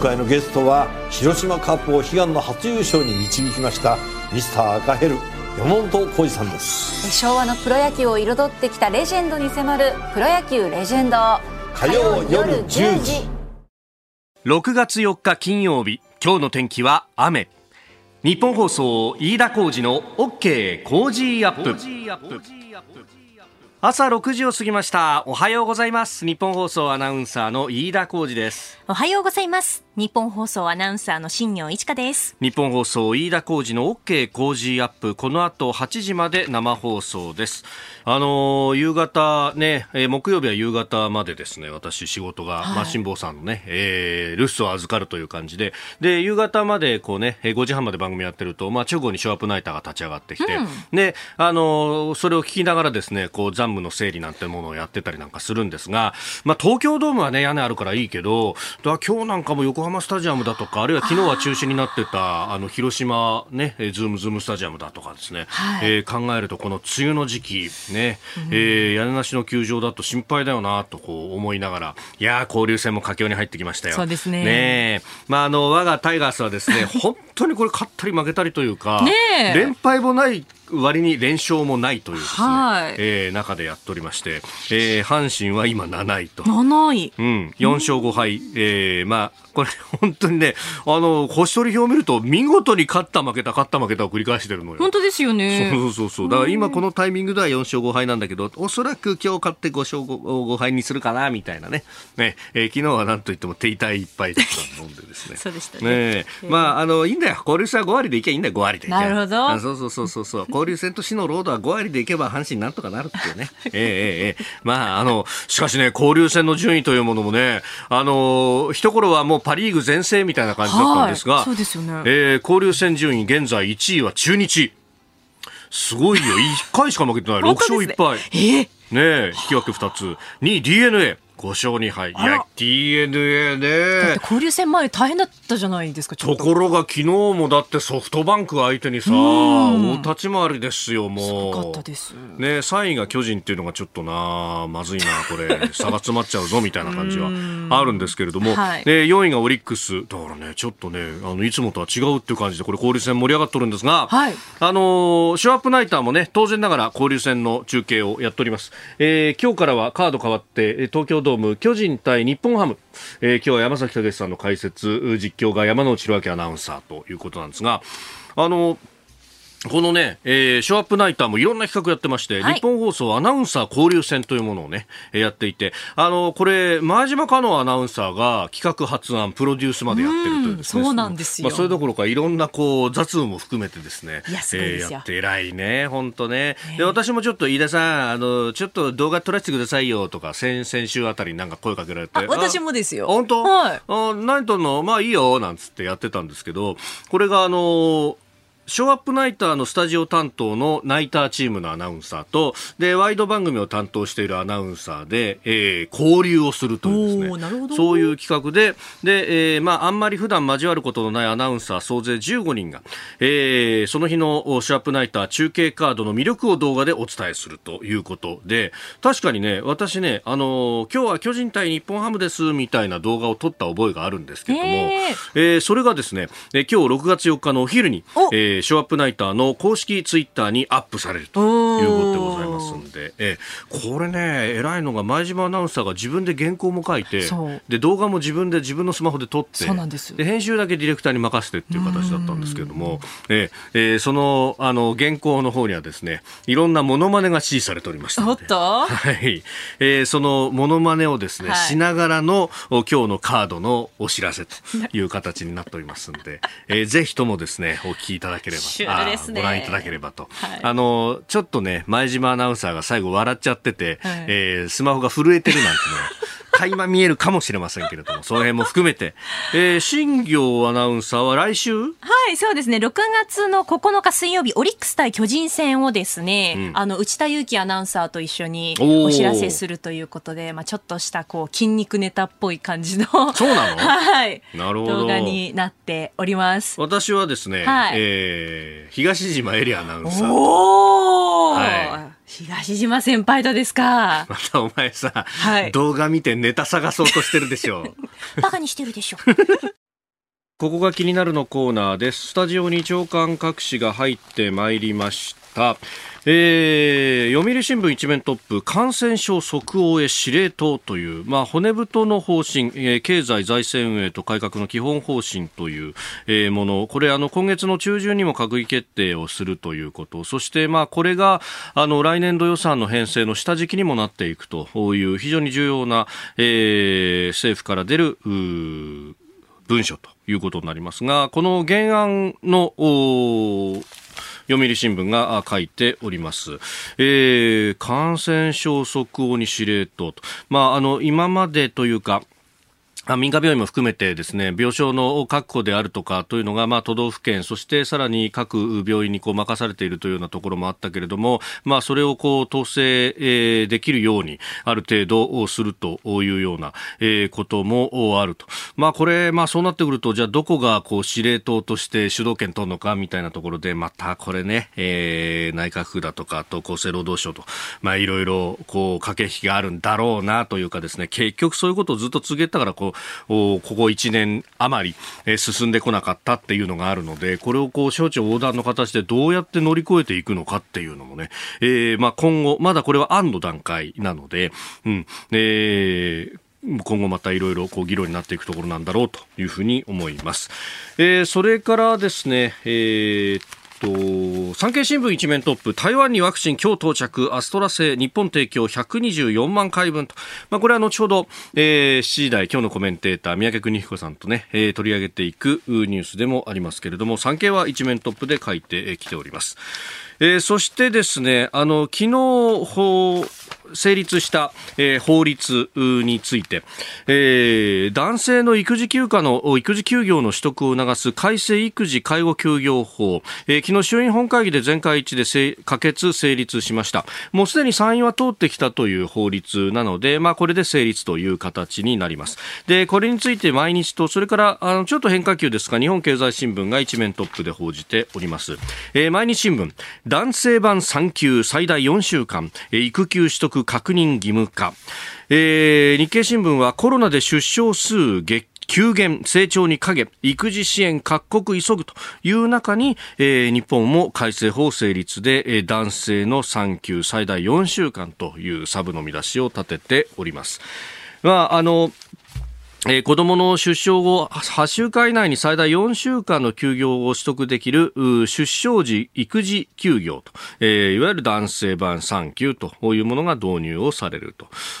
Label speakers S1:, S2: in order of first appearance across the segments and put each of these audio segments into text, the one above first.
S1: 回のゲストは広島カップを悲願の初優勝に導きましたミスター赤ヘル山本浩二さんです。
S2: 昭和のプロ野球を彩ってきたレジェンドに迫る「プロ野球レジェンド」
S1: 火曜夜10時。
S3: 6月4日金曜日今日の天気は雨。日本放送飯田浩二の OK 工事アップ。朝6時を過ぎました。おはようございます。日本放送アナウンサーの飯田浩二です。
S4: おはようございます日本放送アナウンサーの新業一華です。
S3: 日本放送飯田浩二の OK 工事アップ。この後8時まで生放送です。あのー、夕方ね、えー、木曜日は夕方までですね。私仕事が、はい、まあ辛坊さんのね、えー、留守を預かるという感じで。で夕方までこうね5時半まで番組やってるとまあ直後にショーアップナイターが立ち上がってきて、うん、であのー、それを聞きながらですねこう残務の整理なんてものをやってたりなんかするんですがまあ東京ドームはね屋根あるからいいけどだ今日なんかも横浜スタジアムだとかあるいは昨日は中止になってたあの広島ね Zoom-Zoom スタジアムだとかですね、はい、えー、考えるとこの梅雨の時期ね、うん、えー、屋根なしの球場だと心配だよなとこう思いながらいや交流戦も佳境に入ってきましたよ。
S4: そうですね。
S3: ねまああの我がタイガースはですね 本当にこれ勝ったり負けたりというか、連敗もない割に連勝もないというですね、はいえー、中でやっておりまして、えー、阪神は今7位と。
S4: 7位
S3: うん、4勝5敗、うん、えー、まあ、これ本当にね、あの、星取り表を見ると見事に勝った負けた勝った負けたを繰り返してるのよ。
S4: 本当ですよね。
S3: そうそうそう。だから今このタイミングでは4勝5敗なんだけど、おそらく今日勝って5勝 5, 5敗にするかな、みたいなね。ね、えー、昨日はなんといっても手痛いいっぱいだった飲んでですね。
S4: そうでした
S3: ね。ねまあ、あの、いいんだよ。交流戦は5割でいけばいいんだよ、5割で。
S4: なるほど。
S3: そうそうそうそうそう。交流戦と死のロードは5割でいけば阪神なんとかなるっていうね。えー、えー、えー、まあ、あの、しかしね、交流戦の順位というものもね、あの、一頃はもうパリーグ全盛みたいな感じだったんですが、はい、
S4: そうですよね。
S3: えー、交流戦順位現在1位は中日。すごいよ。1回しか負けてない。6勝1敗。
S4: え
S3: ー、ね引き分け2つ。2位 DNA。5勝2敗。いや、DNA ね。
S4: だって交流戦前大変だったじゃないですか、
S3: ところが昨日もだってソフトバンク相手にさ、大立ち回りですよ、もう。
S4: かったです。
S3: ね、3位が巨人っていうのがちょっとな、まずいな、これ、差が詰まっちゃうぞ、みたいな感じはあるんですけれども、はい、で4位がオリックス。だからね、ちょっとね、あの、いつもとは違うっていう感じで、これ交流戦盛り上がっとるんですが、
S4: はい、
S3: あのショーアップナイターもね、当然ながら交流戦の中継をやっております。えー、今日からはカード変わって、東京ドドーム、巨人対日本ハム、えー、今日は山崎武さんの解説実況が山内弘明アナウンサーということなんですがあのこのね、えー、ショーアップナイターもいろんな企画やってまして、はい、日本放送アナウンサー交流戦というものをね、やっていて、あの、これ、前島香音アナウンサーが企画発案、プロデュースまでやってるというです
S4: ね。そうなんですよ。
S3: まあ、それどころか、いろんなこう、雑務も含めてですね、
S4: いや。
S3: えー、やって偉いね、本当ね。で、私もちょっと飯田さん、あの、ちょっと動画撮らせてくださいよとか、先、先週あたりなんか声かけられて。
S4: 私もですよ。
S3: 本当？
S4: はい。
S3: あ何撮るの？まあいいよ、なんつってやってたんですけど、これがあの、ショーアップナイターのスタジオ担当のナイターチームのアナウンサーと、で、ワイド番組を担当しているアナウンサーで、えー、交流をするというですね、そういう企画で、で、えー、まあ、あんまり普段交わることのないアナウンサー総勢15人が、えー、その日のショーアップナイター中継カードの魅力を動画でお伝えするということで、確かにね、私ね、あのー、今日は巨人対日本ハムですみたいな動画を撮った覚えがあるんですけれども、え。ー、えー、それがですね、え今日6月4日のお昼に、えーショーアップナイターの公式ツイッターにアップされるということでございますんで、えこれね、偉いのが前島アナウンサーが自分で原稿も書いて、で動画も自分で自分のスマホで撮って、で編集だけディレクターに任せてっていう形だったんですけれども、ええー、そのあの原稿の方にはですね、いろんなモノマネが指示されておりましたので、はい、えー、そのモノマネをですね、はい、しながらの今日のカードのお知らせという形になっておりますので、えー、ぜひともですね、お聞きいただければ。
S4: ね、
S3: ご覧いただければと、はい、あのちょっとね前島アナウンサーが最後笑っちゃってて、はい、えー、スマホが震えてるなんてね垣間見えるかもしれませんけれども、その辺も含めて、えー、新業アナウンサーは来週？は
S4: い、そうですね。6月の9日水曜日、オリックス対巨人戦をですね、うん、あの、内田祐樹アナウンサーと一緒にお知らせするということで、まあちょっとしたこう、筋肉ネタっぽい感じの
S3: そうなの？
S4: はい。
S3: なるほど。
S4: 動画になっております。
S3: 私はですね、はい、えー、東島エリアナウンサー。
S4: おーはい東島先輩とですか？
S3: またお前さ、はい、動画見てネタ探そうとしてるでしょ。
S4: バカにしてるでしょ。
S3: ここが気になるのコーナーです。スタジオに長官各紙が入ってまいりました。えー、読売新聞一面トップ感染症即応へ司令塔という、まあ、骨太の方針、えー、経済財政運営と改革の基本方針という、えー、もの。これあの今月の中旬にも閣議決定をするということ。そして、まあ、これがあの来年度予算の編成の下敷きにもなっていくという非常に重要な、えー、政府から出る文書ということになりますがこの原案の読売新聞が書いております。えー、感染症即応に司令塔と。まあ、あの、今までというか、民間病院も含めてですね病床の確保であるとかというのが、まあ、都道府県そしてさらに各病院にこう任されているというようなところもあったけれども、まあ、それをこう統制、え、できるようにある程度するというような、え、こともあると、まあ、これ、まあ、そうなってくるとじゃあどこがこう司令塔として主導権取るのかみたいなところでまたこれね、えー、内閣府だとかと厚生労働省と、まあ、いろいろこう駆け引きがあるんだろうなというかですね結局そういうことをずっと続けたからこうここ1年余り、進んでこなかったっていうのがあるので、これをこう省庁横断の形でどうやって乗り越えていくのかっていうのもね、えー、まあ今後、まだこれは案の段階なので、うん、えー今後またいろいろ議論になっていくところなんだろうというふうに思います。えー、それからですね、えーと、産経新聞一面トップ、台湾にワクチン今日到着、アストラ製日本提供124万回分と。まあ、これは後ほど、えー、7時台、今日のコメンテーター、三宅邦彦さんとね、えー、取り上げていくニュースでもありますけれども、産経は一面トップで書いてきております。えー、そしてですね、あの、昨日、成立した、えー、法律について、えー、男性の育児休暇の育児休業の取得を促す改正育児介護休業法、えー、昨日衆院本会議で全会一致で可決成立しました。もうすでに参院は通ってきたという法律なので、まあ、これで成立という形になります。でこれについて毎日とそれからあのちょっと変化球ですが日本経済新聞が一面トップで報じております、えー、毎日新聞。男性版産休最大4週間、育休取得確認義務化、えー、日経新聞はコロナで出生数激急減、成長に陰、育児支援各国急ぐという中に、えー、日本も改正法成立で、えー、男性の産休最大4週間というサブの見出しを立てております。まあ、あの、えー、子供の出生後8週間以内に最大4週間の休業を取得できる出生時育児休業と、えー、いわゆる男性版産休というものが導入をされる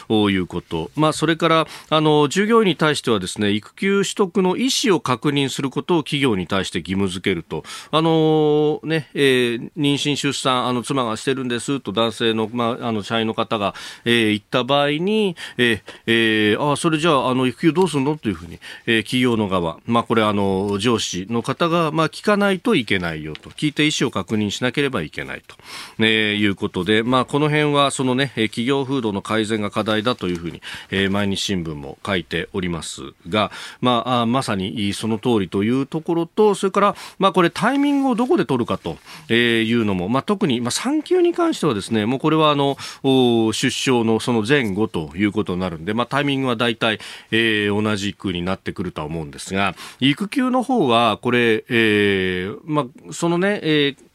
S3: ということ。まあ、それから、あの、従業員に対してはですね、育休取得の意思を確認することを企業に対して義務付けると。あのね、えー、妊娠出産、あの、妻がしてるんですと男性の、まあ、あの、社員の方が、えー、言った場合に、えー、えー、あ、それじゃあ、あの、育休どうするの？というふうに、えー、企業の側、まあ、これあの上司の方が、まあ、聞かないといけないよと。聞いて意思を確認しなければいけないと、えー、いうことで、まあ、この辺はその、ね、企業風土の改善が課題だというふうに、えー、毎日新聞も書いておりますが、まあ、まさにその通りというところとそれから、まあ、これタイミングをどこで取るかというのも、まあ、特に、まあ、産休に関してはですねもうこれはあの出生のその前後ということになるんで、まあ、タイミングは大体、えー、同じくになってくるとは思うんですが、育休の方は、これ、えー、まあ、そのね、えー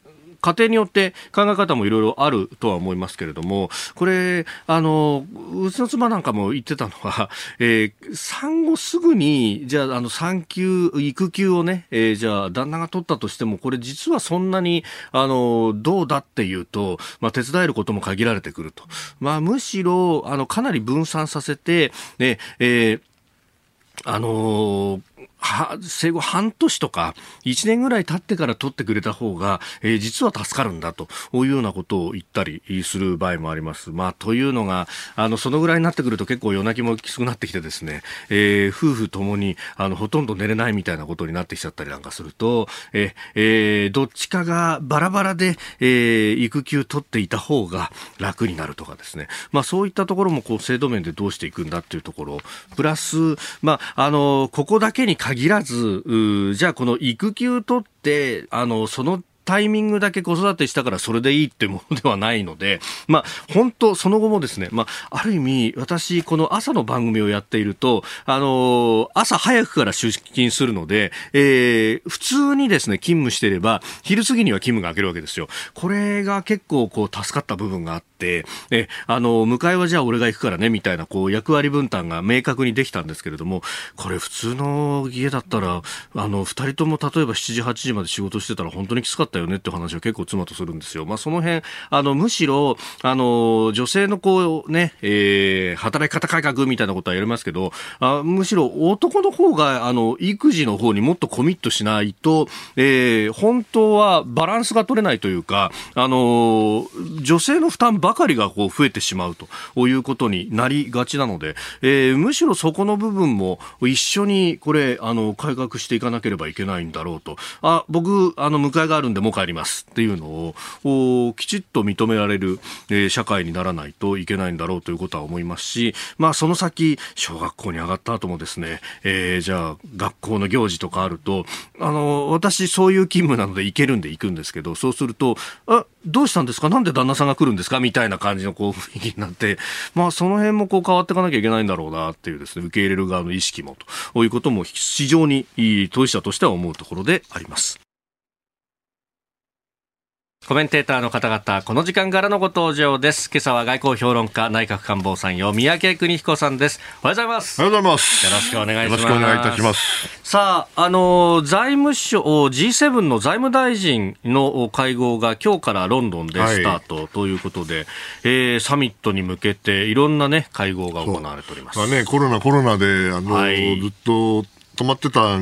S3: 家庭によって考え方もいろいろあるとは思いますけれども、これ、あの、うちの妻なんかも言ってたのは、えー、産後すぐに、じゃあ、あの、産休、育休をね、えー、じゃあ、旦那が取ったとしても、これ実はそんなに、あの、どうだっていうと、まあ、手伝えることも限られてくると。まあ、むしろ、あの、かなり分散させて、ね、えーあのーは生後半年とか1年ぐらい経ってから取ってくれた方が、えー、実は助かるんだというようなことを言ったりする場合もあります。まあ、というのが、あの、そのぐらいになってくると結構夜泣きもきつくなってきてですね、えー、夫婦ともに、あの、ほとんど寝れないみたいなことになってきちゃったりなんかすると、ええー、どっちかがバラバラで、え、育休取っていた方が楽になるとかですね。まあ、そういったところも、こう、制度面でどうしていくんだっていうところ、プラス、まあ、あの、ここだけに限らず、じゃあこの育休取って、あの、そのタイミングだけ子育てしたからそれでいいってものではないので、まあ、本当、その後もですね、まあ、ある意味、私、この朝の番組をやっていると、あの朝早くから出勤するので、えー、普通にですね、勤務してれば、昼過ぎには勤務が明けるわけですよ。これが結構、こう、助かった部分があって、え、あの、迎えはじゃあ俺が行くからね、みたいな、こう、役割分担が明確にできたんですけれども、これ普通の家だったら、あの、二人とも例えば7時、8時まで仕事してたら本当にきつかったよねって話を結構妻とするんですよ。まあ、その辺、あの、むしろ、あの、女性のこう、ね、えー、働き方改革みたいなことはやりますけど、あむしろ男の方が、あの、育児の方にもっとコミットしないと、えー、本当はバランスが取れないというか、あの、女性の負担ばかりがこう増えてしまうということになりがちなので、えー、むしろそこの部分も一緒にこれ、あの、改革していかなければいけないんだろうと。あ、僕、あの、迎えがあるんでもう帰りますっていうのを、きちっと認められる、えー、社会にならないといけないんだろうということは思いますし、まあ、その先、小学校に上がった後もですね、えー、じゃあ、学校の行事とかあると、あの、私、そういう勤務なので行けるんで行くんですけど、そうすると、あ、どうしたんですか？なんで旦那さんが来るんですか？みたいな。たいな感じのこう雰囲気になって、まあ、その辺もこう変わっていかなきゃいけないんだろうなっていうですね、受け入れる側の意識もということも非常に当事者としては思うところであります。コメンテーターの方々、この時間からのご登場です。今朝は外交評論家、内閣官房参与、三宅邦彦さんです。おはようございます。
S5: おはようございます。
S3: よろしくお願いします。
S5: よろしくお願いいたします。
S3: さあ、あの、財務省、G7 の財務大臣の会合が今日からロンドンでスタートということで、はい、えー、サミットに向けていろんなね、会合が行われております。まあ
S5: ね、コロナコロナで、あの、はい、ずっと止まってた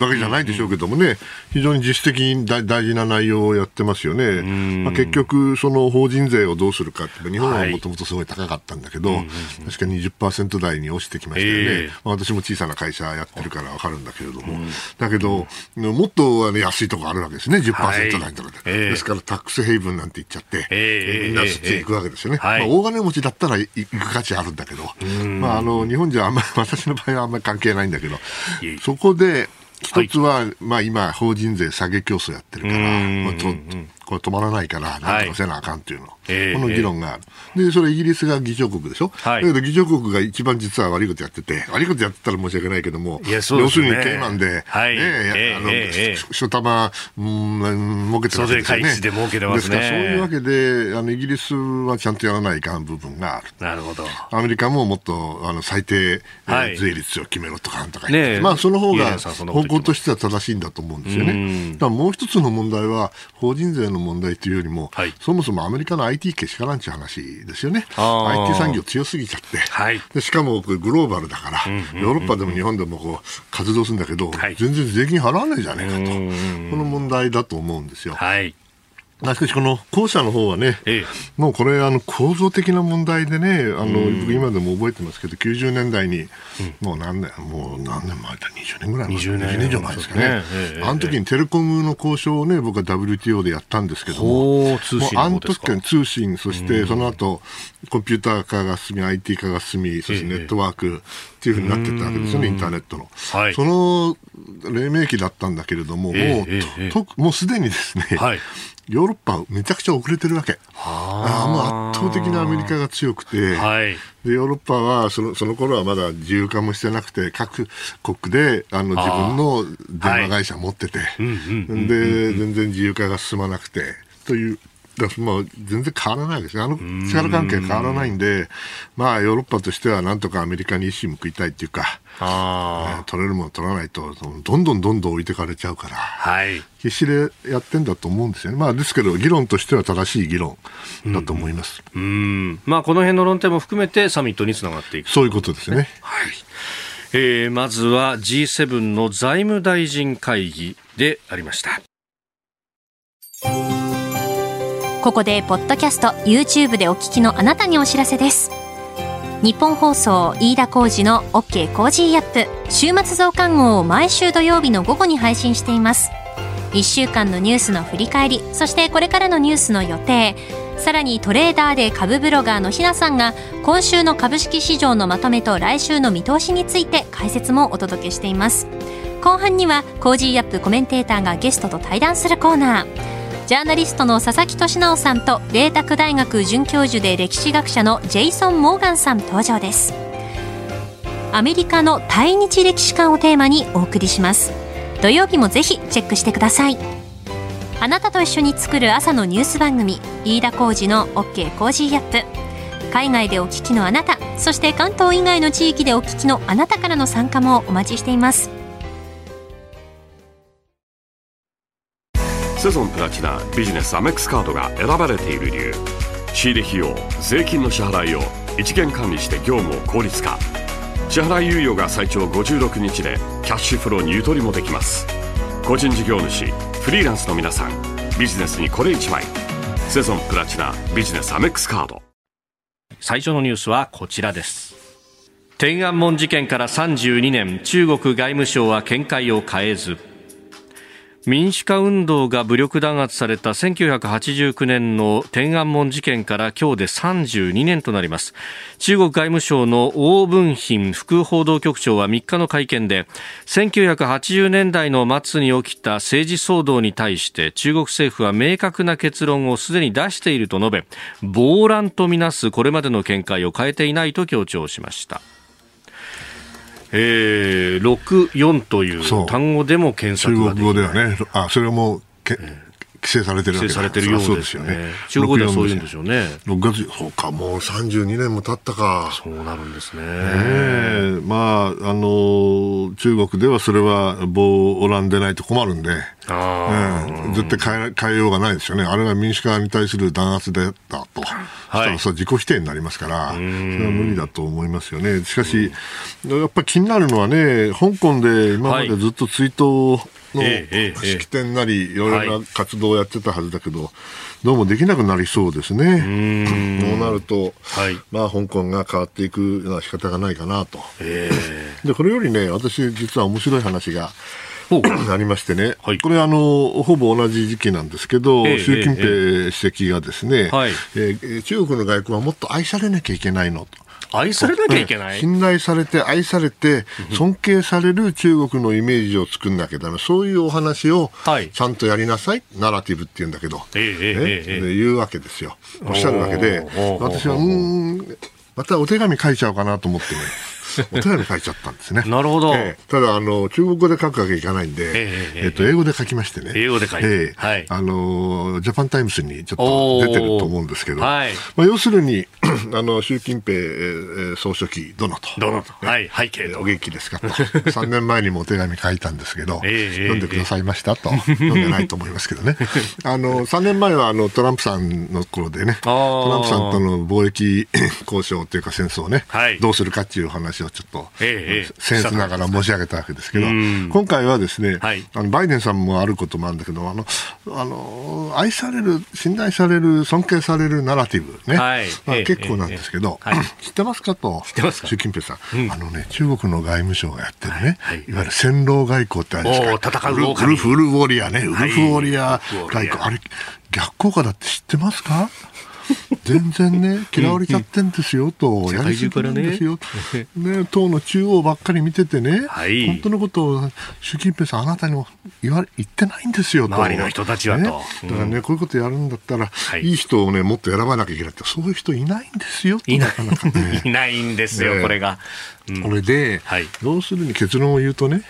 S5: わけじゃないでしょうけどもね、非常に実質的に大事な内容をやってますよね。まあ、結局、その法人税をどうするかって、日本はもともとすごい高かったんだけど、はい、確か20%台に落ちてきましたよね。えー、まあ、私も小さな会社やってるからわかるんだけれども、だけど、もっと、ね、安いところあるわけですね、10%台とかで。はい。えー、ですから、タックスヘイブンなんて言っちゃって、えー、みんなそっち行くわけですよね。まあ、大金持ちだったら行く価値あるんだけど、まあ、あの日本じゃあんまり、私の場合はあんまり関係ないんだけど、そこで、一つは、はい、まあ今、法人税下げ競争やってるから、まあ、とこれ止まらないから、なんとかせなあかんっていうの、はい、この議論がある、で、それイギリスが議長国でしょ、はい、だけど議長国が一番実は悪いことやってて、悪いことやってたら申し訳ないけども、ね、要するにケイマンで、はいねえー、あの、えー、初玉、うん、儲けてるわけですよね。
S3: で儲けてますね。
S5: ですからそういうわけで、あのイギリスはちゃんとやらないかん部分がある。
S3: なるほど。
S5: アメリカももっとあの最低、はい、税率を決めろとかとか言って、ね、まあその方が方向としては正しいんだと思うんですよね。だもう一つの問題は、法人税の問題というよりも、も、はい、そもそもアメリカの IT けしからんちゅう話ですよね。IT 産業強すぎちゃって、はい、でしかもグローバルだから、ヨーロッパでも日本でもこう活動するんだけど、はい、全然税金払わないじゃねえかと、この問題だと思うんですよ。はいしかし、この後者の方はね、ええ、もうこれ、あの構造的な問題でね、あの僕、今でも覚えてますけど、90年代に、もう何年、もう何年前だ、20年ぐらい前、20年 ,20 年以上前ですかね、ね。え、あの時にテレコムの交渉をね、僕は WTO でやったんですけども、通信あの時から通信、そしてその後コンピューター化が進み、IT 化が進み、そしてネットワークっていうふうになってたわけですよね、インターネットの。はい、その黎明期だったんだけれども、もう、ともうすでにですね、はいヨーロッパめちゃくちゃ遅れてるわけ。あ。もう圧倒的なアメリカが強くて、はい、でヨーロッパはそのその頃はまだ自由化もしてなくて各国であの自分の電話会社持ってて、で全然自由化が進まなくて。というだまあ、全然変わらないですね、あの力関係変わらないんで、まあ、ヨーロッパとしてはなんとかアメリカに一矢報いたいっていうか、あ取れるもの取らないと、どんどんどんどん置いてかれちゃうから、はい、必死でやってんだと思うんですよね、まあ、ですけど、議論としては正しい議論だと思います、
S3: うん、うん。まあ、この辺の論点も含めて、サミットにつながっていく、
S5: そういうことですね。
S3: はい。えー、まずは G7 の財務大臣会議でありました。
S4: ここでポッドキャスト YouTube でお聞きのあなたにお知らせです。日本放送飯田浩司の OK コージーアップ週末増刊号を毎週土曜日の午後に配信しています。1週間のニュースの振り返りそしてこれからのニュースの予定。さらにトレーダーで株ブロガーのひなさんが今週の株式市場のまとめと来週の見通しについて解説もお届けしています。後半には Cozy Up コメンテーターがゲストと対談するコーナー。ジャーナリストの佐々木俊尚さんと麗澤大学准教授で歴史学者のジェイソン・モーガンさん登場です。アメリカの対日歴史観をテーマにお送りします。土曜日もぜひチェックしてください。あなたと一緒に作る朝のニュース番組飯田浩二の OK コージーアップ。海外でお聞きのあなたそして関東以外の地域でお聞きのあなたからの参加もお待ちしています。
S6: セゾンプラチナビジネスアメックスカードが選ばれている理由。仕入れ費用税金の支払いを一元管理して業務を効率化。支払い猶予が最長56日でキャッシュフローにゆとりもできます。個人事業主フリーランスの皆さんビジネスにこれ1枚。セゾンプラチナビジネスアメックスカード。
S3: 最初のニュースはこちらです。天安門事件から32年中国外務省は見解を変えず。民主化運動が武力弾圧された1989年の天安門事件から今日で32年となります。中国外務省の王文賓副報道局長は3日の会見で1980年代の末に起きた政治騒動に対して中国政府は明確な結論をすでに出していると述べ暴乱とみなすこれまでの見解を変えていないと強調しました。えー、64という単語でも検索
S5: ができ中国語ではね、あそれはもうけ、規制されてるわ
S3: けされてるようですよね。中国ではそういうんでしょうね。
S5: 6月、そうか、もう32年も経ったか。
S3: そうなるんですね。
S5: ねまあ、あの、中国ではそれは暴乱でないと困るんで、うん、絶対変え変えようがないですよね。あれが民主化に対する弾圧でったと。はい、そ自己否定になりますから、それは無理だと思いますよね。しかし、やっぱり気になるのはね、香港で今までずっと追悼の式典なり、いろいろな活動をやってたはずだけど、どうもできなくなりそうですね。そうなると、はい、まあ、香港が変わっていくような仕方がないかなと。で、これよりね、私、実は面白い話が、ありましてね、はい、これあの、ほぼ同じ時期なんですけど、えー、習近平主席がですね、えー、えー、中国の外交はもっと愛されなきゃいけないのと。
S3: 愛されなきゃいけない、
S5: 信頼されて、愛されて、尊敬される中国のイメージを作んなきゃだめ、そういうお話をちゃんとやりなさい、ナラティブって言うんだけど、えー、ね。言うわけですよ。おっしゃるわけで、私は、うん、またお手紙書いちゃおうかなと思ってね。お手紙書いちゃったんですね。
S3: なるほど。
S5: えー、ただ、あの、中国語で書くわけいかないんで、えー、えー、と、英語で書きましてね。
S3: 英語で書いて、え
S5: ー、はい。あの、ジャパンタイムスにちょっと出てると思うんですけど、はい。まあ、要するに、あの、習近平、えー、総書記、どのと。
S3: どのと。はい、背景
S5: お元気ですかと。3年前にもお手紙書いたんですけど、えー、読んでくださいましたと。読んでないと思いますけどね。あの、3年前は、あの、トランプさんの頃でね、トランプさんとの貿易 交渉というか戦争をね、はい、どうするかっていう話をちょっと、えー僭越ながら申し上げたわけですけど、今回はですね、はい、あのバイデンさんもあることもあるんだけど、あのあの愛される、信頼される、尊敬されるナラティブね、はい。まあ、結構なんですけど、はい、知ってますかと、習近平さん、うん、あのね、中国の外務省がやってるね、はい、い。わゆる戦狼外交ってあるんですか、ウルフウルフウォリアね、ウルフウォリア。外交、あれ、逆効果だって知ってますか？全然ね、嫌われちゃってんですよと、やりすぎなんですよ、ね、党の中央ばっかり見ててね、はい、本当のことを習近平さん、あなたにも言わ言ってないんですよと、
S3: 周りの人たちはと。ね、
S5: だからね、こういうことやるんだったら、はい、いい人をね、もっと選ばなきゃいけないって、そういう人いないんですよ
S3: いない、ね、いないんですよ、これが。
S5: うん、これで、はい、要するに結論を言うとね、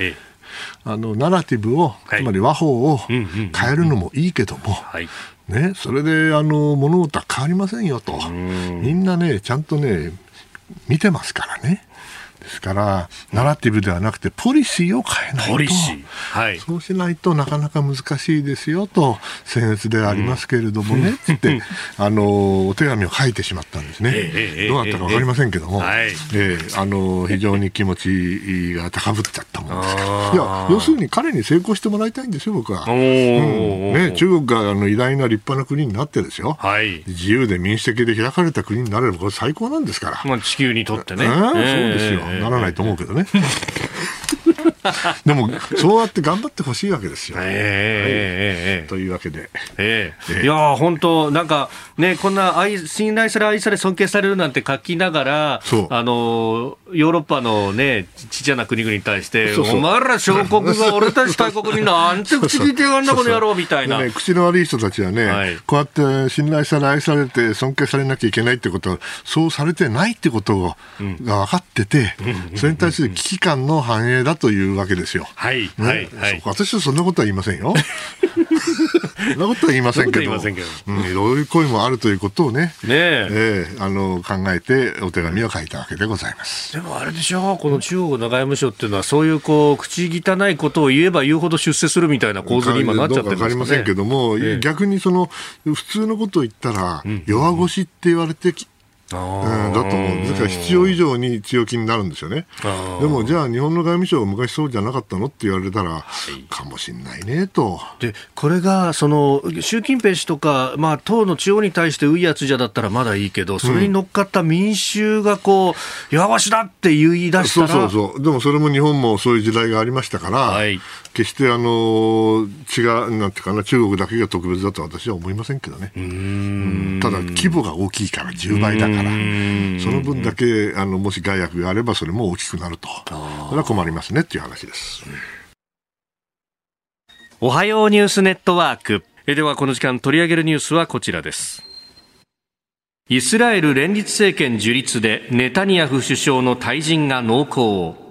S5: あのナラティブを、つまり和法を変えるのもいいけども、はいね、それであの物事は変わりませんよと、みんなね、ちゃんとね、見てますからね。ですから、ナラティブではなくて、ポリシーを変えないと。ポリシー。はい。そうしないとなかなか難しいですよと、僭越ではありますけれどもね、つって、あの、お手紙を書いてしまったんですね。えー、どうなったかわかりませんけども、えー、えー、あの、非常に気持ちが高ぶっちゃったもんですから。いや、要するに彼に成功してもらいたいんですよ、僕は。うん、ね、中国があの偉大な立派な国になってですよ。はい。自由で民主的で開かれた国になれば、これ最高なんですから。
S3: まあ、地球にとってね。
S5: そうですよ。ならないと思うけどね。でも、そうやって頑張ってほしいわけですよ。
S3: えーはい、
S5: というわけで。
S3: えー、いや本当、なんか、ね、こんな愛信頼され、愛され、尊敬されるなんて書きながら、あのヨーロッパのね、ちっちゃな国々に対して、そうそう。お前ら小国が 俺たち大国になんて口聞いてやがんな、この野郎みたいな。
S5: ね、口の悪い人たちはね、はい、こうやって信頼され、愛されて、尊敬されなきゃいけないってことは、そうされてないってことが分かってて、うん、それに対する危機感の反映だというわけですよ。
S3: はい、ね、はい、はい。
S5: 私はそんなことは言いませんよ。そんなことは言いませんけど、うん、いろいろ声もあるということをね、ねえ。ー、あの考えてお手紙を書いたわけでございます。
S3: でもあれでしょ？う、この中国の外務省っていうのは、そういうこう口汚いことを言えば言うほど出世するみたいな構図に今なっちゃってるんですか、ね、かり
S5: ませんけども、えー、逆にその普通のことを言ったら、弱腰って言われてうん、だと思う。ですから必要以上に強気になるんですよね。でもじゃあ日本の外務省は昔そうじゃなかったのって言われたら、はい、かもしれないねと。
S3: で、これがその習近平氏とか、まあ、党の中央に対してういやつじゃだったらまだいいけど、それに乗っかった民衆がこう、弱しだって言い出したら、
S5: そうそうそう。でもそれも日本もそういう時代がありましたから、はい、決してあの違う、なんていうかな、中国だけが特別だと私は思いませんけどね。ただ規模が大きいから10倍だから。から。その分だけあのもし害悪があればそれも大きくなると。それは困りますねっていう話です。
S3: おはようニュースネットワーク。えではこの時間取り上げるニュースはこちらです。イスラエル連立政権樹立でネタニヤフ首相の退陣が濃厚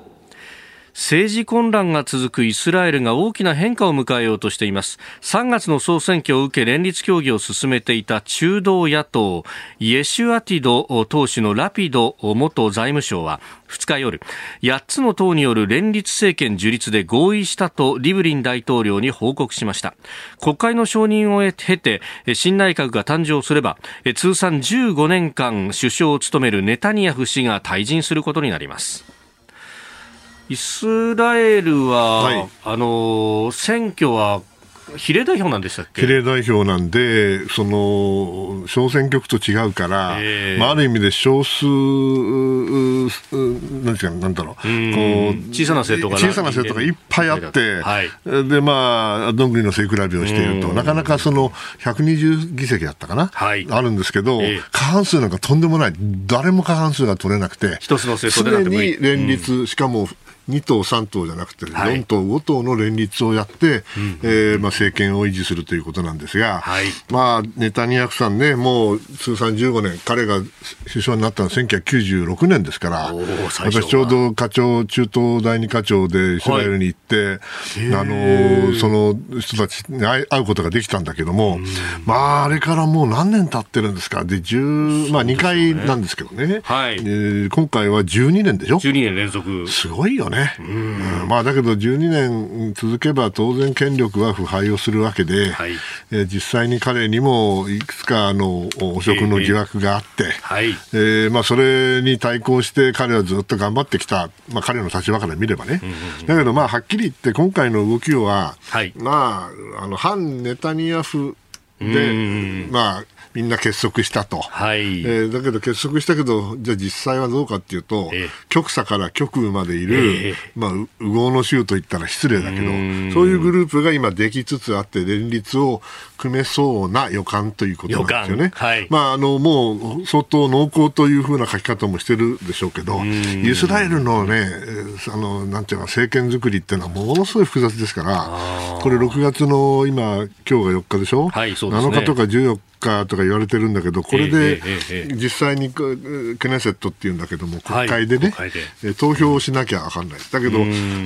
S3: 政治混乱が続くイスラエルが大きな変化を迎えようとしています。3月の総選挙を受け連立協議を進めていた中道野党イエシュアティド党首のラピド元財務相は2日夜8つの党による連立政権樹立で合意したとリブリン大統領に報告しました。国会の承認を経て新内閣が誕生すれば通算15年間首相を務めるネタニヤフ氏が退陣することになります。イスラエルは、はい、あの選挙は比例代表なんでしたっけ？
S5: 比例代表なんで、その小選挙区と違うから、えー、まあ、ある意味で少数、なんていうか、なんだろう、こ
S3: う小さな政党が
S5: 小さな政党がいっぱいあって、はい、で、まあ、どんぐりの背比べをしていると、なかなかその120議席だったかな、はい、あるんですけど、えー、過半数なんかとんでもない、誰も過半数が取れなくて、
S3: 一つの政党
S5: でに連立、しかも2党、3党じゃなくて、4党、5党の連立をやって、えまあ、政権を維持するということなんですが、はい、まあ、ネタニヤフさんね、もう通算15年、彼が首相になったのは1996年ですから、私ちょうど課長、中東第二課長でイスラエルに行って、はい、あの、その人たちに会うことができたんだけども、まあ、あれからもう何年経ってるんですか？で、10、まあ2回なんですけどね。はい、えー、今回は12年でしょ
S3: ?12 年連続。
S5: すごいよね。ね。うん。まあ、だけど12年続けば当然権力は腐敗をするわけで、はい、えー、実際に彼にもいくつかの汚職の疑惑があって、えーはい。えー、まあ、それに対抗して彼はずっと頑張ってきた、まあ、彼の立場から見ればね。だけど、まあ、はっきり言って今回の動きは、はい、まあ、あの反ネタニヤフで、まあ、みんな結束したと、はい。えー、だけど結束したけど、じゃあ実際はどうかっていうと、えー、極左から極右までいる、えー、まあ、右合の州といったら失礼だけど、そういうグループが今できつつあって、連立を組めそうな予感ということなんですよね。はい、まあ、あのもう相当濃厚というふうな書き方もしてるでしょうけど、イスラエルのね、あのなんていうか、政権作りっていうのはものすごい複雑ですから、これ6月の今、今日が4日でしょ、はい、ね、7日とか14かとか言われてるんだけど、これで実際にケネセットっていうんだけども、国会でね、はい、投票をしなきゃ分かんない。だけど、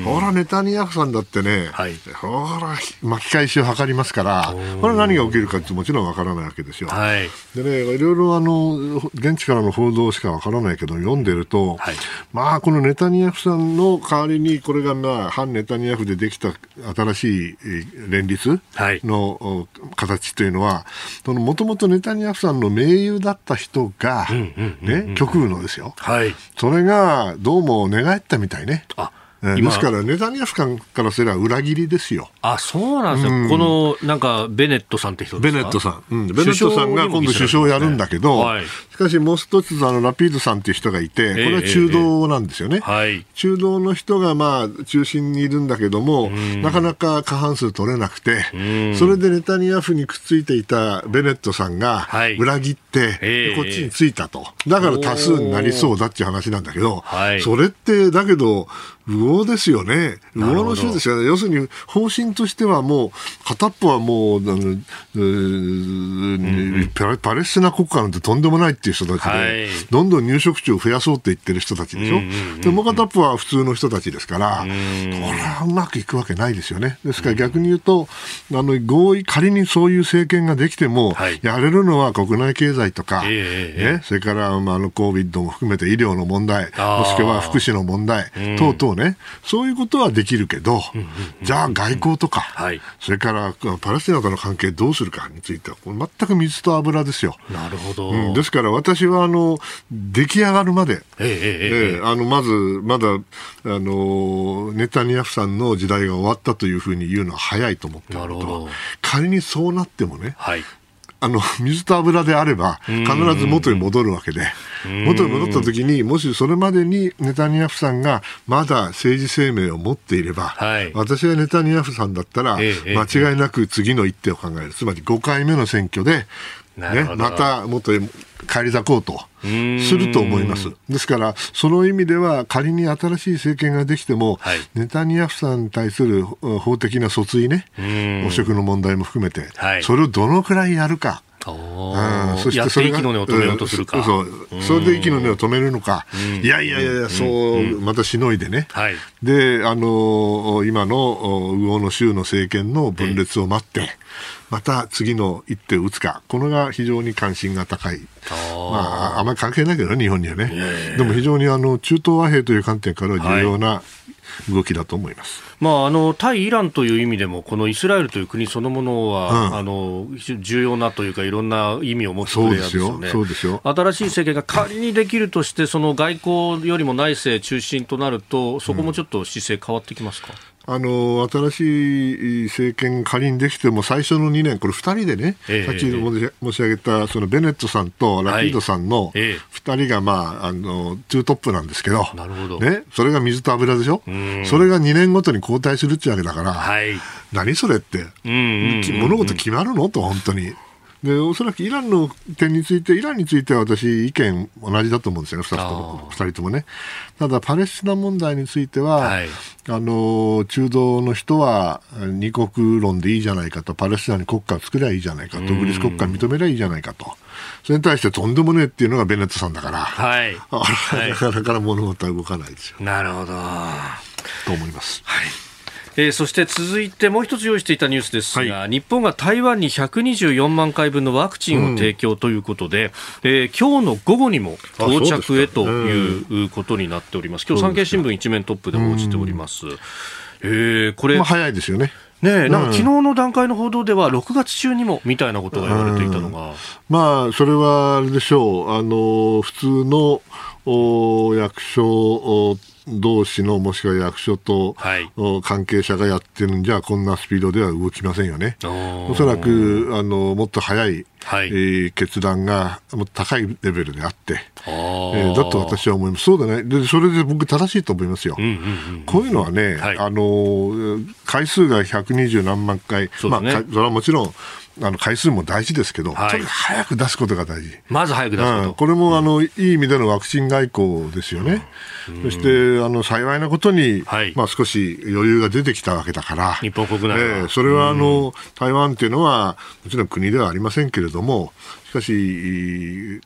S5: ほら、ネタニヤフさんだってね、はい、ほら、巻き返しを図りますから、これ何が起きるかってもちろん分からないわけですよ。はい、でね、いろいろあの、現地からの報道しか分からないけど、読んでると、はい、まあ、このネタニヤフさんの代わりに、これがまあ、反ネタニヤフでできた新しい連立の形というのは、その元ともとネタニヤフさんの盟友だった人が、ね、極右のですよ、はい、それがどうも寝返ったみたいね。あですから、ネタニヤフからすれば裏切りですよ。
S3: あそうなんですよ、うん、このなんかベネットさんって人
S5: ベネットさん、うん、ベネットさんが今度首相をやるんだけど、はい、しかしもう一つあのラピードさんっていう人がいて、これは中道なんですよね、えーえー、中道の人がまあ中心にいるんだけども、なかなか過半数取れなくて、それでネタニヤフにくっついていたベネットさんが裏切って、はい、こっちについたと、だから多数になりそうだっていう話なんだけど、はい、それってだけど、右往ですよね。右往の州ですよね。要するに方針としてはもう、片っぽはもう、あのうんパレスチナ国家なんてとんでもないっていう人たちで、はい、どんどん入植地を増やそうって言ってる人たちでしょ。で、もう片っぽは普通の人たちですから、これはうまくいくわけないですよね。ですから逆に言うと、あの合意、仮にそういう政権ができても、はい、やれるのは国内経済とか、えー、ね、それから、まあ、あの COVID も含めて医療の問題、もしくは福祉の問題等々ね、そういうことはできるけど、じゃあ外交とか、はい、それからパレスチナとの関係どうするかについては、全く水と油ですよ。
S3: なるほど。
S5: うん、ですから私はあの出来上がるまで、えー、えあのまずまだあのネタニヤフさんの時代が終わったというふうに言うのは早いと思っていると、仮にそうなってもね、はい、あの 水と油であれば必ず元に戻るわけで。元に戻った時にもしそれまでにネタニヤフさんがまだ政治生命を持っていれば、はい、私がネタニヤフさんだったら間違いなく次の一手を考える。つまり5回目の選挙でね、また元へ返り咲こうとすると思います。ですから、その意味では仮に新しい政権ができても、はい、ネタニヤフさんに対する法的な訴追ね、汚職の問題も含めて、はい、それをどのくらいやるか。
S3: うん、そしてそれが息の根を止めようとするか、
S5: そう、それで息の根を止めるのか、いやいやいや、そう、またしのいでね、はい、であの今の右往の州の政権の分裂を待って、また次の一手を打つか、これが非常に関心が高い。まあ、あんまり関係ないけどね、日本にはね。でも非常にあの中東和平という観点から重要な動きだと思います。
S3: まあ、あの対イランという意味でも、このイスラエルという国そのものは、うん、あの重要なというか、いろんな意味を持つプレーヤーですよね。
S5: そうですよ
S3: 新しい政権が仮にできるとして、その外交よりも内政中心となると、そこもちょっと姿勢変わってきますか、うん
S5: あの新しい政権仮にできても最初の2年、これ2人でね、えー、さっき申し上げたそのベネットさんとラピードさんの2人が、まあ、あのツートップなんですけど、なるほど。ね、それが水と油でしょ、それが2年ごとに交代するってわけだから、はい、何それって、物事決まるの？と、本当に。でおそらくイランの点について、イランについては私、意見同じだと思うんですよね、2, 2人ともね。ただ、パレスチナ問題については、はい、あの中道の人は二国論でいいじゃないかと、パレスチナに国家を作ればいいじゃないかと、独立国家認めればいいじゃないかと。それに対してとんでもねえっていうのがベネットさんだから、はい、なかなか物事は動かないですよ。
S3: なるほど。
S5: と思います。
S3: はいえー、そして続いてもう一つ用意していたニュースですが、はい、日本が台湾に124万回分のワクチンを提供ということで、うん、えー、今日の午後にも到着へということになっております。今日産経新聞一面トップで報じております。
S5: えー、これ、まあ、早いですよね。
S3: ねなんか昨日の段階の報道では、6月中にもみたいなことが言われていたのが、うん、
S5: まあ、それはあれでしょう、あの普通のお役所同士のもしくは役所と、はい、関係者がやってるんじゃこんなスピードでは動きませんよね。おそらくあのもっと早い、はい、えー、決断がもっと高いレベルであって、えー、だと私は思います。そうだね。で、それで僕正しいと思いますよ。うんうんうん、こういうのはね、はい、あの、回数が120何万回、ね、まあ、それはもちろん、あの回数も大事ですけど、はい、とにかく早く出すことが大事。
S3: まず早く出すこと。
S5: うん、これもあの、いい意味でのワクチン外交ですよね。うん、そしてあの幸いなことに、はい、まあ、少し余裕が出てきたわけだから、
S3: 日本国内は、え
S5: ー、それはあの、台湾っていうのは、もちろん国ではありませんけれども、しかし、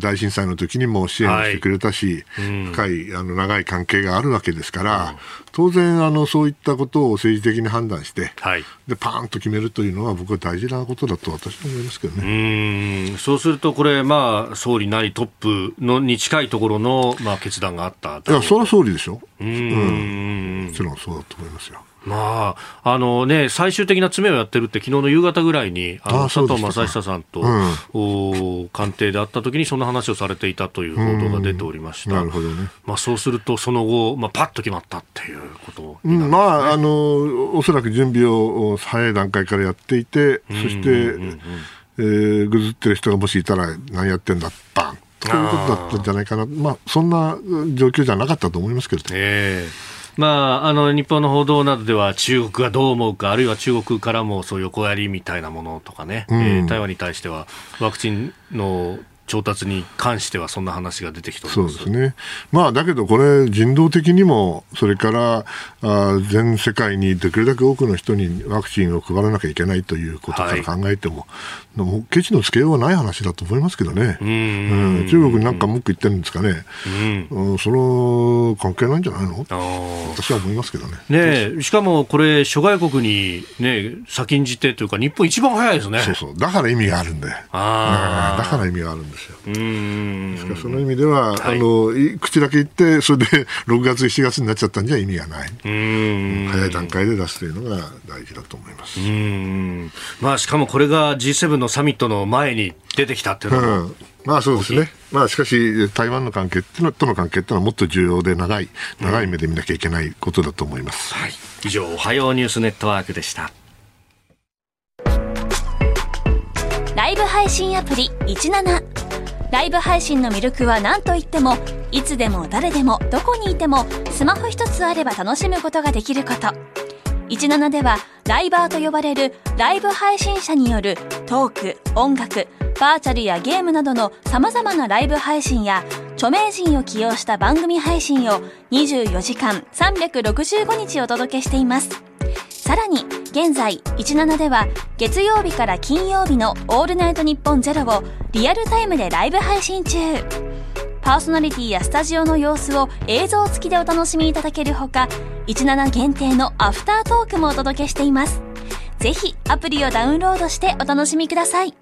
S5: 大震災の時にも支援をしてくれたし、はい。うん、深いあの長い関係があるわけですから、うん、当然あの、そういったことを政治的に判断して、はい、でパーンと決めるというのは、僕は大事なことだと私は思いますけど
S3: ね。うん。そうすると、これ、まあ、総理なりトップのに近いところの、まあ、決断があった
S5: いや、それは総理でしょ、ううん、もちろんそうだと思いますよ。
S3: まあ、あのね、最終的な詰めをやってるって、昨日の夕方ぐらいに、あの佐藤正久さんと、うん、官邸で会った時に、そんな話をされていたという報道が出ておりました。なるほどね。まあ、そうすると、その後、まあ、パッと決まったっていうこと
S5: まあ、あの、おそらく準備を早い段階からやっていて、そして、えー、ぐずってる人がもしいたら、何やってんだ、バンということだったんじゃないかな、まあ、そんな状況じゃなかったと思いますけどね。えー
S3: まあ、あの日本の報道などでは中国がどう思うか、あるいは中国からもそう横やりみたいなものとかね、うん、えー、台湾に対してはワクチンの調達に関してはそんな話が出てきて
S5: そうですね、まあ、だけどこれ、人道的にも、それからあ全世界にできるだけ多くの人にワクチンを配らなきゃいけないということから考えても、はい、ケチのつけようはない話だと思いますけどね、うん、中国になんか文句言ってるんですかね、うん、その関係ないんじゃないの？私は思いますけどね。
S3: ねしかもこれ、諸外国に、ね、先んじてというか、日本一番早いですね。
S5: そうそう。だから意味があるんで、あだから意味があるんですよ。ですからその意味では、はい、あの口だけ言って、それで 6月、7月になっちゃったんじゃ意味がない、早い段階で出すというのが大事だと思います。
S3: まあ、しかもこれが G7 のサミットの前に出てきたっていうのも、うん、
S5: まあそうですね、まあ、しかし、台湾の関係ってのとの関係っていうのはもっと重要で長い、長い目で見なきゃいけないことだと思います、
S3: はい、以上、おはようニュースネットワークでした。
S7: ライブ配信アプリ17ライブ配信の魅力は何といってもいつでも誰でもどこにいてもスマホ一つあれば楽しむことができること17ではライバーと呼ばれるライブ配信者によるトーク音楽バーチャルやゲームなどの様々なライブ配信や著名人を起用した番組配信を24時間365日お届けしています。さらに現在17では月曜日から金曜日の「オールナイトニッポンゼロをリアルタイムでライブ配信中。パーソナリティやスタジオの様子を映像付きでお楽しみいただけるほか17限定のアフタートークもお届けしています。ぜひアプリをダウンロードしてお楽しみください。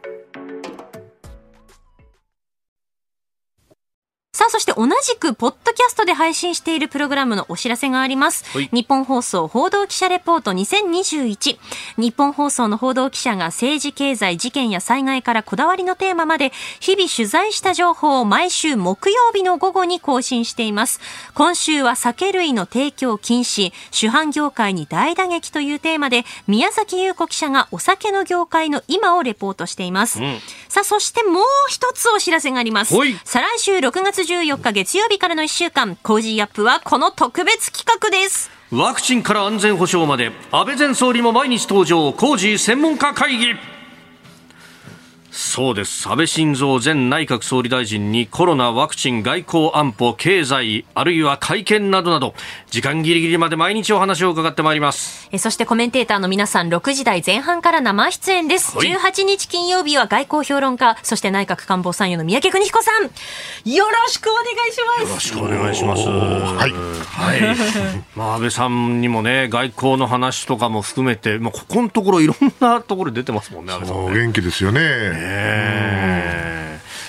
S4: そして同じく、ポッドキャストで配信しているプログラムのお知らせがあります。日本放送報道記者レポート2021。日本放送の報道記者が政治、経済、事件や災害からこだわりのテーマまで、日々取材した情報を毎週木曜日の午後に更新しています。今週は酒類の提供禁止、酒販業界に大打撃というテーマで、宮崎優子記者がお酒の業界の今をレポートしています。うん、さあ、そしてもう一つお知らせがあります。再来週6月14日月曜日からの1週間、 Cozy Up はこの特別企画です。
S3: ワクチンから安全保障まで、安倍前総理も毎日登場、 Cozy 専門家会議。そうです。安倍晋三前内閣総理大臣にコロナ、ワクチン、外交、安保、経済あるいは会見などなど時間ぎりぎりまで毎日お話を伺ってまいります。
S4: えそしてコメンテーターの皆さん6時台前半から生出演です、はい、18日金曜日は外交評論家そして内閣官房参与の三宅邦彦さん。よろしくお願いします。
S3: よろしくお願いします。はい、はい、まあ安倍さんにもね外交の話とかも含めて、まあ、ここのところいろんなところ出てますもんね安倍さん
S5: ね。元気ですよね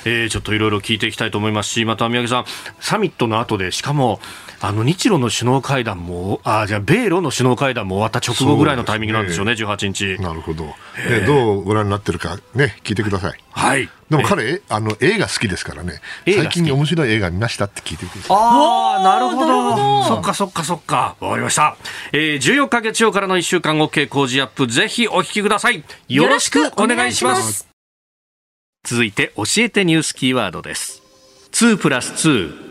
S3: えー、ちょっといろいろ聞いていきたいと思いますし、また宮城さん、サミットの後で、しかも、あの日露の首脳会談も、あじゃあ、米露の首脳会談も終わった直後ぐらいのタイミングなんですよね、ね18
S5: 日。なるほど、えー、どうご覧になってるか、ね、聞いてください。
S3: はい。
S5: でも彼、あの映画好きですからね、最近に面白い映画見ましたって聞いてください。
S3: ああ、なるほど。そっかそっかそっか。わかりました。えー、14日月曜からの1週間、OK 工事アップ、ぜひお聞きください。よろしくお願いします。続いて教えてニュースキーワードです。2プラス2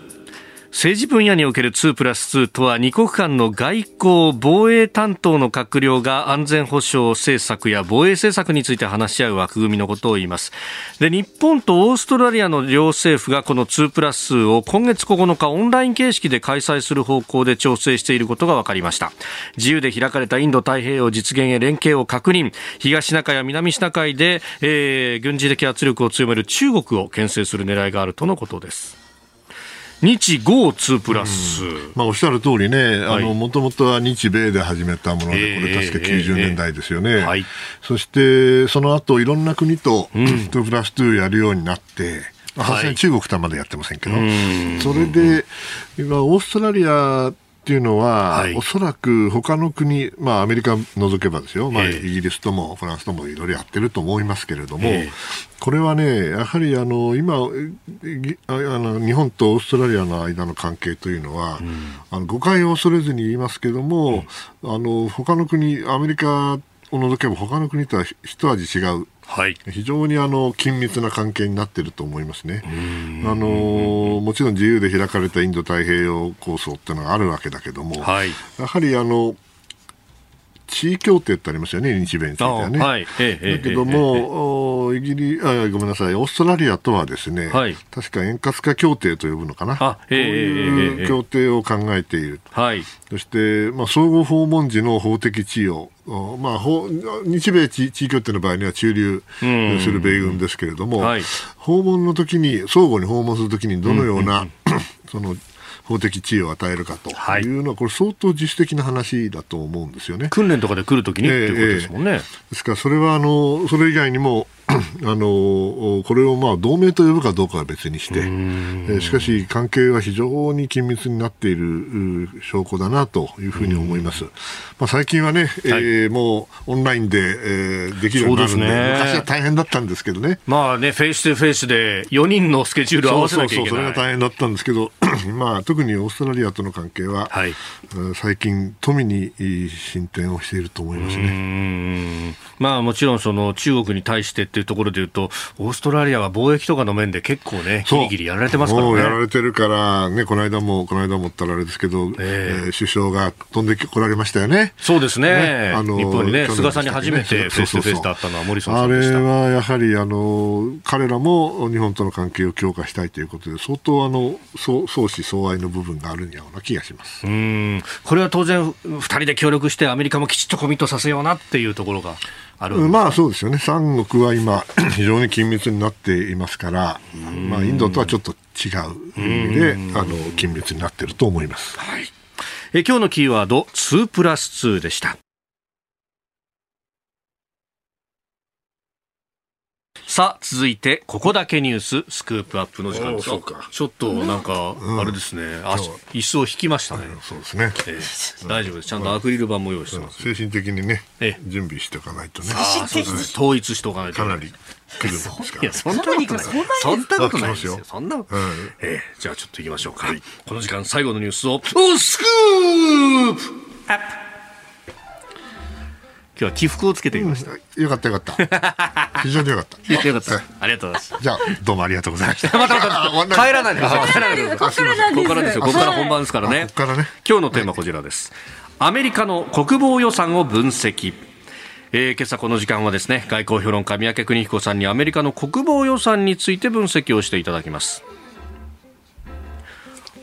S3: 政治分野における2プラス2とは2国間の外交防衛担当の閣僚が安全保障政策や防衛政策について話し合う枠組みのことを言います。で日本とオーストラリアの両政府がこの2プラス2を今月9日オンライン形式で開催する方向で調整していることが分かりました。自由で開かれたインド太平洋実現へ連携を確認。東シナ海や南シナ海で、えー、軍事的圧力を強める中国を牽制する狙いがあるとのことです。日豪2プラス、うん、
S5: まあ、おっしゃる通りね、もともとは日米で始めたもので、これ確か90年代ですよね、えーえーはい、そしてその後いろんな国と2プラス2やるようになって、さすがに中国とはまだやってませんけど、それで今、オーストラリアっていうのは、はい、おそらく他の国、まあ、アメリカ除けばですよ、まあ、イギリスともフランスともいろいろやってると思いますけれども、えー、これはね、やはりあの今あの、日本とオーストラリアの間の関係というのは、うん、あの誤解を恐れずに言いますけども、うん、あの他の国、アメリカを除けば他の国とは一味違う。はい、非常にあの緊密な関係になっていると思いますね。あのもちろん自由で開かれたインド太平洋構想っていうのがあるわけだけども、はい、やはりあの地位協定ってありますよね、日米についてはね。はい、だけども、イギリあ、ごめんなさい、オーストラリアとはですね、はい、確か円滑化協定と呼ぶのかな、こういう協定を考えている。はい、そして、まあ、相互訪問時の法的地位をまあ、日米地域協定の場合には駐留する米軍ですけれども、はい、訪問の時に、相互に訪問するときにどのような、その法的地位を与えるかというのは、これ、相当自主的な話だと思うんですよね。
S3: 訓練とかで来るときに、えー、っていうことですもんね。
S5: ですから、それはあのそれ以外にも、あのこれをまあ同盟と呼ぶかどうかは別にして、えしかし関係は非常に緊密になっている証拠だなというふうに思います。まあ、最近はね、はい、えー、もうオンラインで、えー、できるようになるんで、ね、昔は大変だったんですけどね。
S3: まあね、フェイス2フェイスで4人のスケジュールを合わせなきゃいけない。
S5: そうそうそう、それが大変だったんですけど、まあ特にオーストラリアとの関係は、はい、最近とみに進展をしていると思いますね。
S3: まあもちろんその中国に対してっていうところでいうと、オーストラリアは貿易とかの面で結構ね、ぎりぎりやられてますからね。
S5: やられてるから、ね、この間も、この間もったらあれですけど、えー、えー、首相が飛んでこられましたよね。
S3: そうですね。ねあの日本にね、菅さんに初めて face to face だったのはモリソン
S5: さんあれはやはり、あの、彼らも日本との関係を強化したいということで、相当あの、相相思相愛の部分があるような気がします。う
S3: ん。これは当然、二人で協力してアメリカもきちっとコミットさせようなっていうところが。ある
S5: まあそうですよね、三国は今、非常に緊密になっていますから、まあ、インドとはちょっと違う意味で、あの緊密になっていると思います、はい、
S3: え今日のキーワード、2プラス2でした。さあ、続いて、ここだけニュース、スクープアップの時間です。ちょっと、なんか、あれですね、足、椅子を引きましたね。
S5: そうですね。
S3: 大丈夫です。ちゃんとアクリル板も用意してます。
S5: 精神的にね、準備しておかないとね。
S3: 統一しておかないと。
S5: かなり。来るんですか
S3: ら。いや、そんなことない。そんなことないですよ。そんな。えじゃあちょっと行きましょうか。この時間最後のニュースを、おスクープアップ今日は起伏をつけてみました、
S5: よかったよかった。非常によかった。
S3: よかった。ありがとうございます。
S5: じゃあどうもありがとうございました。
S3: またまた。帰らないで帰らないでここからですよ。ここから本番ですからね。こからね。今日のテーマこちらです。アメリカの国防予算を分析。えー、今朝この時間はですね外交評論家三宅邦彦さんにアメリカの国防予算について分析をしていただきます。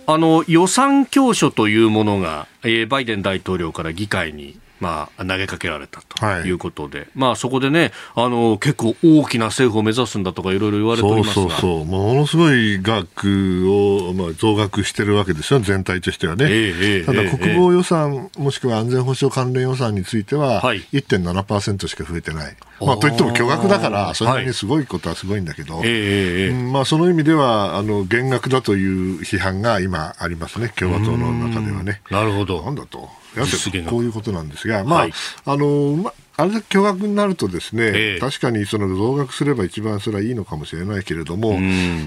S3: あの予算教書というものが、えー、バイデン大統領から議会にまあ、投げかけられたとい。うことで、はい、まあ、そこでねあの結構大きな政府を目指すんだとかいろいろ言われております
S5: そうそうそう。ものすごい額を、まあ、増額してるわけですよ。全体としてはね、えー、ただ国防予算、もしくは安全保障関連予算については、はい、1.7%しか増えてない。まあ、といっても巨額だから、それなりにすごいことはすごいんだけど、はい、まあ、その意味ではあの減額だという批判が今ありますね、共和党の中ではね。
S3: なるほど。
S5: なんだと。こういうことなんですが、まあ、はい、あの、まあれだけ巨額になるとですね、えー、確かにその増額すれば一番それはいいのかもしれないけれども、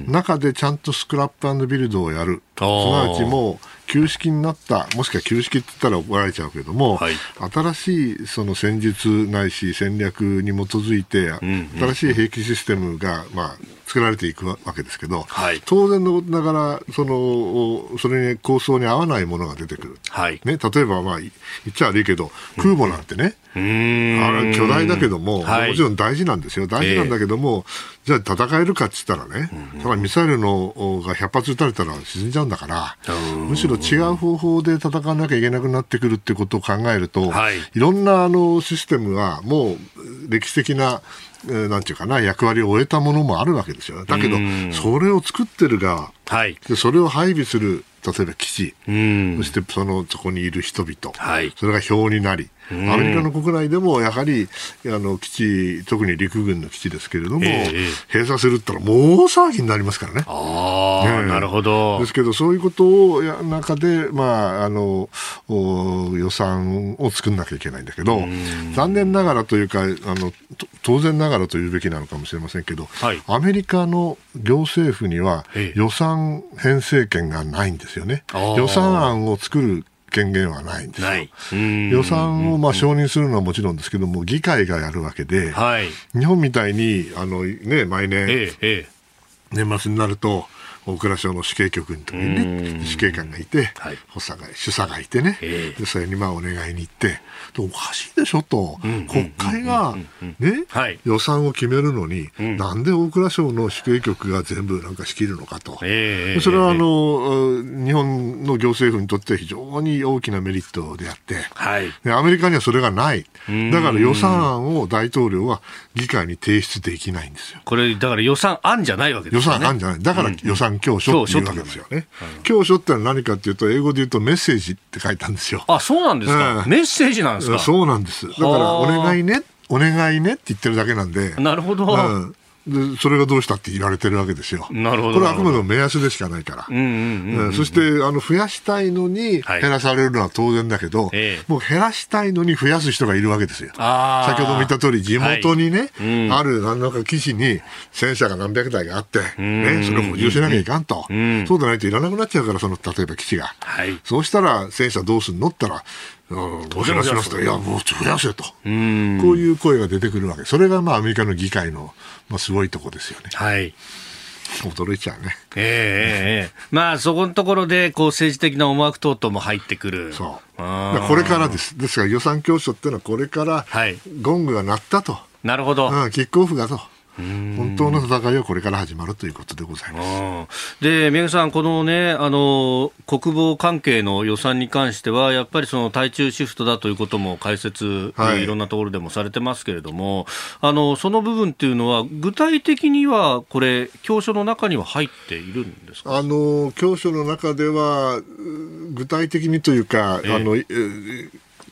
S5: 中でちゃんとスクラップビルドをやる、すなわちもう旧式になった、もしくは旧式って言ったら怒られちゃうけども、はい、新しいその戦術ないし戦略に基づいて、新しい兵器システムが、まあ、作られていくわけですけど、はい、当然のことながらそのそれに構想に合わないものが出てくる、はい、ね、例えば、まあ、言っちゃ悪いけど空母なんてね、うん、あれ巨大だけども、はい、もちろん大事なんですよ。大事なんだけども、えー、じゃあ戦えるかっつったらね、ただミサイルのが100発撃たれたら沈んじゃうんだからむしろ違う方法で戦わなきゃいけなくなってくるってことを考えると、はい、いろんなあのシステムはもう歴史的ななんていうかな、役割を終えたものもあるわけですよ。だけど、それを作ってる側、はい、でそれを配備する、例えば基地、そしてそのそこにいる人々、はい、それが表になり、アメリカの国内でもやはりあの基地、特に陸軍の基地ですけれども、えー、閉鎖するったらもう騒ぎになりますからね。
S3: あねなるほど。
S5: ですけど、そういうことをや中で、まあ、あの予算を作んなきゃいけないんだけど、残念ながらというかあの、当然ながらというべきなのかもしれませんけど、はい、アメリカの行政府には予算編成権がないんですよね。予算案を作る権限はないんですよ。予算をまあ承認するのはもちろんですけども、議会がやるわけで、はい、日本みたいにあの、ね、毎年、ええ、年末になると、大蔵省の死刑局のとこにね、死刑官がいて、はい、補佐が、主査がいてね、えー、でそれにまあお願いに行って、おかしいでしょと、国会がね、予算を決めるのに、うん、なんで大蔵省の死刑局が全部なんか仕切るのかと、えー、それはあの、日本の行政府にとって非常に大きなメリットであって、はい、アメリカにはそれがない、だから予算案を大統領は議会に提出できないん。ですよ。
S3: これ、だから予算案じゃないわけです
S5: ね。予算案じゃない。だから予算教書っていうわけですよね。教書ってのは何かっていうと、英語で言うとメッセージって書いたんですよ。
S3: あ、そうなんですか。メッセージなんですか。
S5: そうなんです。だから、お願いね、お願いねって言ってるだけなんで。
S3: なるほど。うん
S5: でそれがどうしたって言われてるわけですよ。なるほど。これはあくまでも目安でしかないから。そしてあの増やしたいのに減らされるのは当然だけど、はい、もう減らしたいのに増やす人がいるわけですよ。先ほども言った通り、地元にね、はい、ある何らか基地に戦車が何百台があって、ね、それを補充しなきゃいかんと。そうでないといらなくなっちゃうから、その例えば基地が。はい、そうしたら戦車どうすんのったら、うん、減らしますと、いや、もう増やせと、こういう声が出てくるわけ、それがまあアメリカの議会の、まあ、すごいとこですよね。はい驚いちゃうね。
S3: ええええ、まあそこのところでこう政治的な思惑等々も入ってくる。
S5: そう。これからです。ですから予算教書っていうのはこれからゴングが鳴ったと。
S3: なるほど。
S5: うん、キックオフがと。本当の戦いはこれから始まるということでございま
S3: す。で、宮家さん、このね、あの、国防関係の予算に関しては、やっぱりその対中シフトだということも解説、はい、いろんなところでもされてますけれども、あの、その部分っていうのは、具体的には、これ、教書の中には入っているんですか？
S5: あの、教書の中では、具体的にというか、あの、え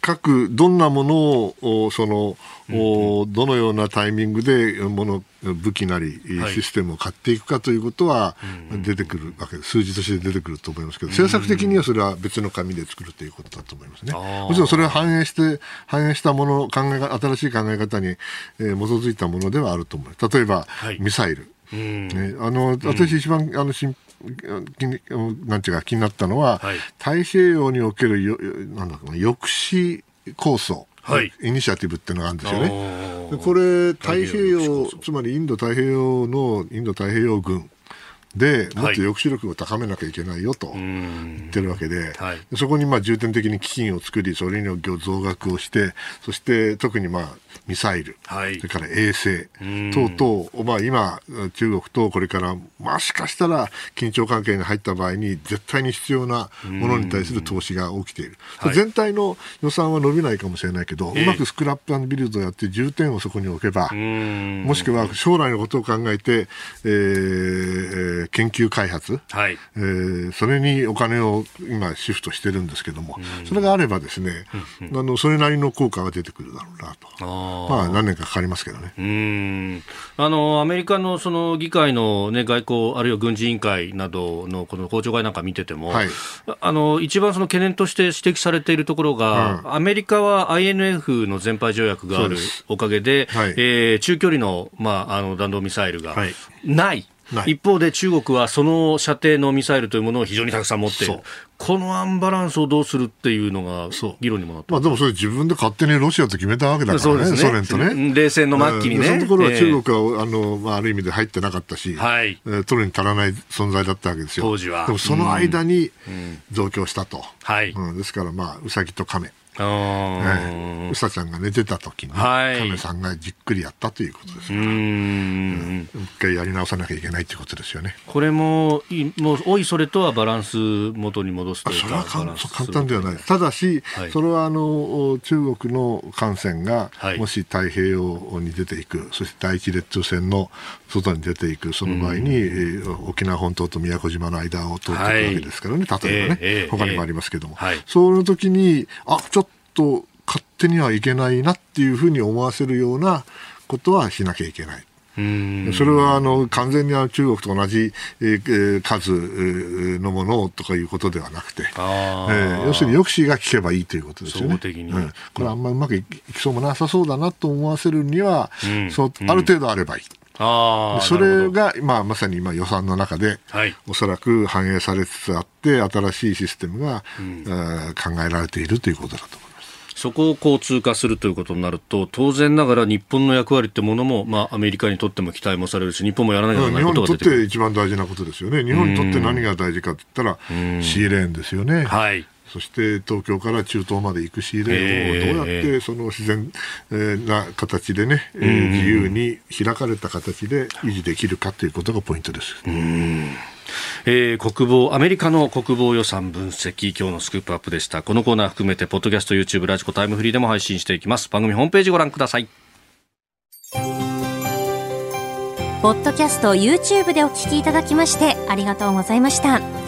S5: 各どんなものをその、うん、どのようなタイミングでもの武器なりシステムを買っていくかということは出てくるわけです、数字として出てくると思いますけど、政策的にはそれは別の紙で作るということだと思いますね。もちろんそれは反映して反映したもの考え新しい考え方に、えー、基づいたものではあると思います。例えば、はい、ミサイル。ね、あの私一番あの心なんていうか気になったのは、はい、太平洋におけるよなんだろう抑止構想、はい、イニシアティブっていうのがあるんですよね。これ太平洋つまりインド太平洋のインド太平洋軍でもっと抑止力を高めなきゃいけないよと言ってるわけで、はい、そこにまあ重点的に基金を作りそれに増額をしてそして特にまあミサイル、はい、それから衛星。等々、まあ、今、中国とこれからもしかしたら緊張関係に入った場合に絶対に必要なものに対する投資が起きている、はい、全体の予算は伸びないかもしれないけど、えー、うまくスクラップビルドをやって重点をそこに置けばもしくは将来のことを考えて、えー、研究開発、はい、えー、それにお金を今シフトしてるんですけどもそれがあればですね、あのそれなりの効果が出てくるだろうなと。まあ、何年かかかりますけどね。うん。
S3: あのアメリカのその議会の、ね、外交、あるいは軍事委員会などのこの公聴会なんか見てても、はい、あの一番その懸念として指摘されているところが、うん、アメリカは INF の全廃条約があるおかげで、はい、えー、中距離の,、まあ、あの弾道ミサイルがない。一方で中国はその射程のミサイルというものを非常にたくさん持っている、このアンバランスをどうするっていうのが議論にもなって
S5: まあ、でもそれ自分で勝手にロシアと決めたわけだからね、ね。ソ連とね。
S3: 冷戦の末期にね。
S5: そのところは中国は、あのまあ、ある意味で入ってなかったし、はい、えー、取るに足らない存在だったわけですよ。
S3: 当時は。
S5: でもその間に増強したと。はい、うん、ですから、まあ、うさぎと亀。うさちゃんが寝てた時に、はい、亀さんがじっくりやったということですから、うん、一回やり直さなきゃいけないということですよね。
S3: これも、もう、おいそれとはバランス元に戻すというか。
S5: それは簡単ではない。ただし、はい、それはあの中国の艦船が、もし太平洋に出ていく、そして第一列島線の外に出ていく、その場合に、えー、沖縄本島と宮古島の間を通っていくわけですからね、例えばね、えー、他にもありますけども、はい、その時に、あちょっと勝手にはいけないなっていうふうに思わせるようなことはしなきゃいけない。それはあの完全に中国と同じ、えー、数のものとかいうことではなくて、えー、要するに抑止が効けばいいということですよね。うん、これあんまりうまくいきそうもなさそうだなと思わせるには、うん、そうある程度あればいい。あそれが、まあ、まさに今予算の中で、はい、おそらく反映されつつあって新しいシステムが、うん、考えられているということだと思います。
S3: そこをこう通過するということになると、当然ながら日本の役割ってものも、まあ、アメリカにとっても期待もされるし、日本もやらなきゃいけないことが出
S5: てくる日本にとって一番大事なことですよね。日本にとって何が大事かって言ったら、シーレーンですよね。はい。そして東京から中東まで行くシーレーンをどうやってその自然な形でね、えー、自由に開かれた形で維持できるかということがポイントです。
S3: えー、国防アメリカの国防予算分析今日のスクープアップでした。このコーナー含めてポッドキャスト YouTube ラジコタイムフリーでも配信していきます。番組ホームページご覧ください。
S4: ポッドキャスト YouTube でお聞きいただきましてありがとうございました。